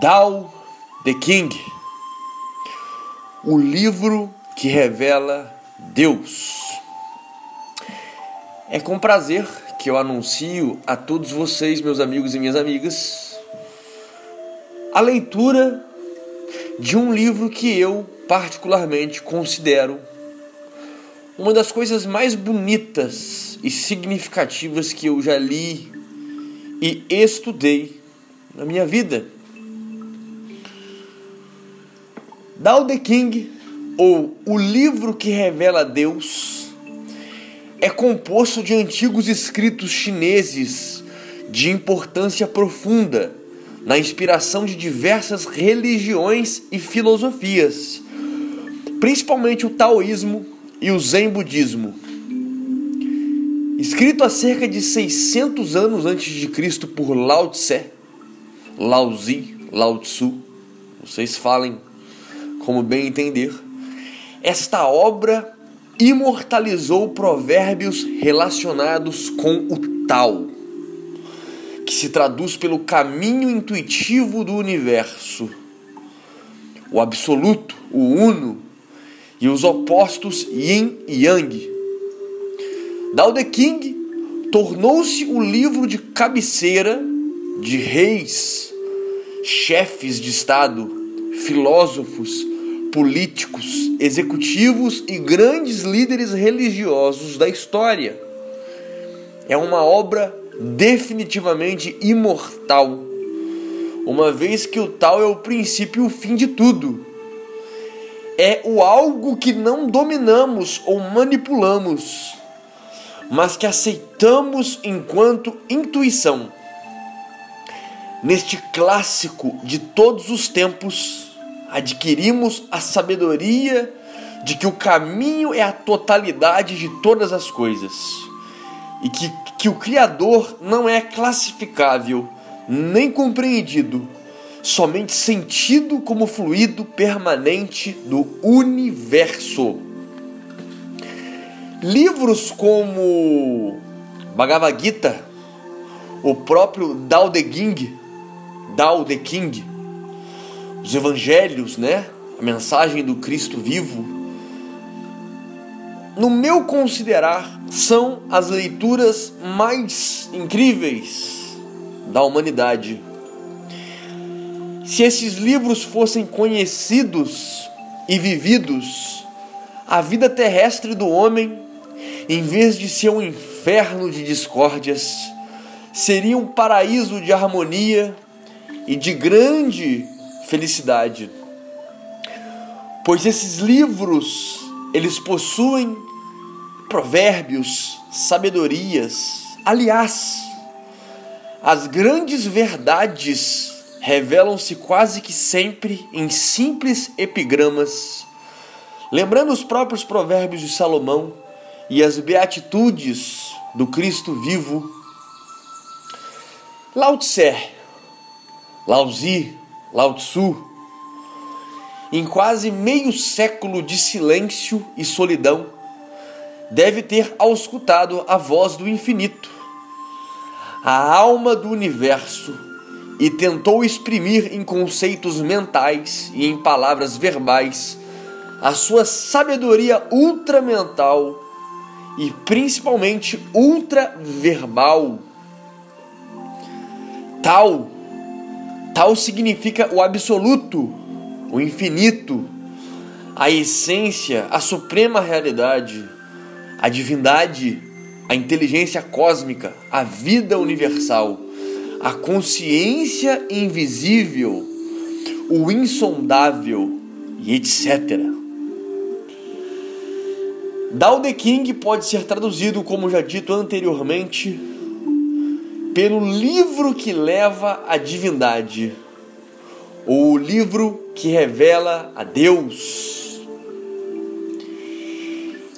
Dao The King, o livro que revela Deus. É com prazer que eu anuncio a todos vocês, meus amigos e minhas amigas, a leitura de um livro que eu particularmente considero uma das coisas mais bonitas e significativas que eu já li e estudei na minha vida. Dao De King, ou O Livro que Revela Deus, é composto de antigos escritos chineses de importância profunda na inspiração de diversas religiões e filosofias, principalmente o taoísmo e o zen budismo. Escrito há cerca de 600 anos antes de Cristo por Lao Tse, Lao Zi, Lao Tzu, vocês falem como bem entender, esta obra imortalizou provérbios relacionados com o Tao, que se traduz pelo caminho intuitivo do universo, o absoluto, o uno, e os opostos yin e yang. Dao De King tornou-se o livro de cabeceira de reis, chefes de Estado, filósofos, políticos, executivos e grandes líderes religiosos da história. É uma obra definitivamente imortal, uma vez que o tal é o princípio e o fim de tudo. É o algo que não dominamos ou manipulamos, mas que aceitamos enquanto intuição. Neste clássico de todos os tempos, adquirimos a sabedoria de que o caminho é a totalidade de todas as coisas e que, que o Criador não é classificável nem compreendido, somente sentido como fluido permanente do universo. Livros como Bhagavad Gita, o próprio Dao De King, Dao De King, os evangelhos, né? A mensagem do Cristo vivo. No meu considerar, são as leituras mais incríveis da humanidade. Se esses livros fossem conhecidos e vividos, a vida terrestre do homem, em vez de ser um inferno de discórdias, seria um paraíso de harmonia e de grande felicidade. Pois esses livros, eles possuem provérbios, sabedorias. Aliás, as grandes verdades revelam-se quase que sempre em simples epigramas. Lembrando os próprios provérbios de Salomão e as beatitudes do Cristo vivo, Lao Tse, Lao Zi, Lao Tzu, em quase meio século de silêncio e solidão, deve ter auscultado a voz do infinito, a alma do universo, e tentou exprimir em conceitos mentais e em palavras verbais a sua sabedoria ultramental e principalmente ultraverbal. Tal Tal significa o absoluto, o infinito, a essência, a suprema realidade, a divindade, a inteligência cósmica, a vida universal, a consciência invisível, o insondável e etc. De King pode ser traduzido, como já dito anteriormente, pelo livro que leva à divindade, ou o livro que revela a Deus.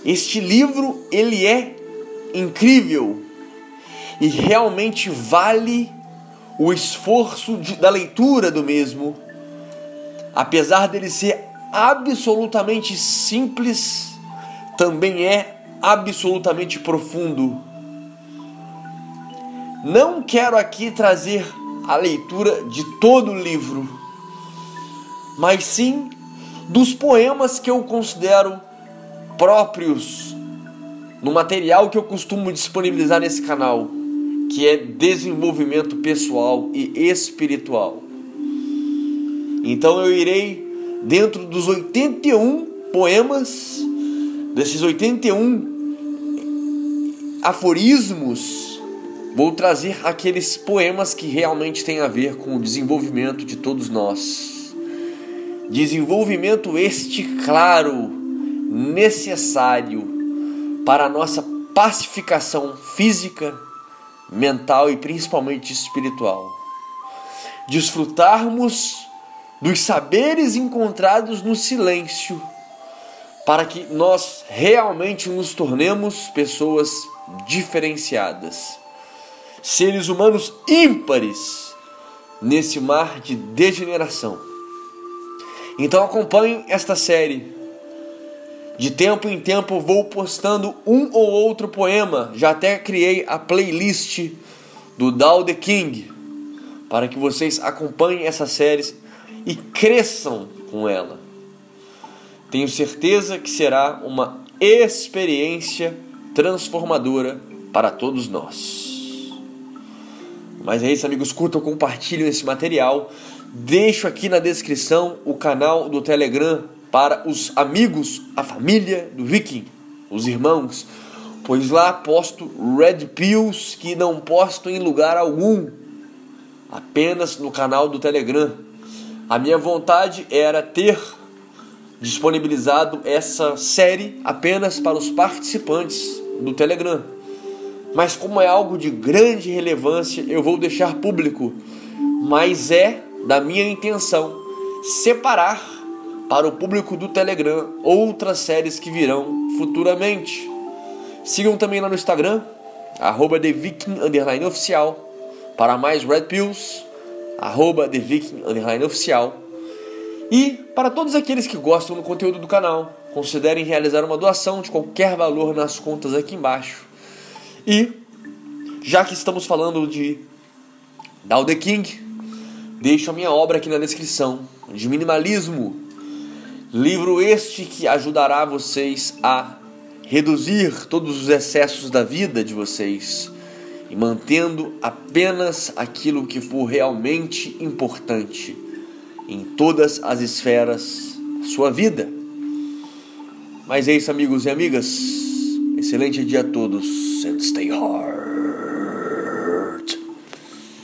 Este livro ele é incrível e realmente vale o esforço de, da leitura do mesmo, apesar dele ser absolutamente simples, também é absolutamente profundo não quero aqui trazer a leitura de todo o livro, mas sim dos poemas que eu considero próprios no material que eu costumo disponibilizar nesse canal, que é desenvolvimento pessoal e espiritual. Então eu irei dentro dos 81 poemas, desses 81 aforismos, vou trazer aqueles poemas que realmente têm a ver com o desenvolvimento de todos nós. Desenvolvimento este claro, necessário para a nossa pacificação física, mental e principalmente espiritual. Desfrutarmos dos saberes encontrados no silêncio, para que nós realmente nos tornemos pessoas diferenciadas, seres humanos ímpares nesse mar de degeneração. Então acompanhe esta série. De tempo em tempo vou postando um ou outro poema. Já até criei a playlist do Dao the King para que vocês acompanhem essas séries e cresçam com ela. Tenho certeza que será uma experiência transformadora para todos nós. Mas é isso, amigos. Curtam, compartilhem esse material. Deixo aqui na descrição o canal do Telegram para os amigos, a família do Viking, os irmãos, pois lá posto Red Pills que não posto em lugar algum, apenas no canal do Telegram. A minha vontade era ter disponibilizado essa série apenas para os participantes do Telegram. Mas como é algo de grande relevância, eu vou deixar público. Mas é da minha intenção separar para o público do Telegram outras séries que virão futuramente. Sigam também lá no Instagram, arroba para mais Red Pills, arroba. E para todos aqueles que gostam do conteúdo do canal, considerem realizar uma doação de qualquer valor nas contas aqui embaixo. E, já que estamos falando de Dao The King, deixo a minha obra aqui na descrição, de minimalismo. Livro este que ajudará vocês a reduzir todos os excessos da vida de vocês e mantendo apenas aquilo que for realmente importante em todas as esferas da sua vida. Mas é isso, amigos e amigas. Excelente dia a todos and stay hard.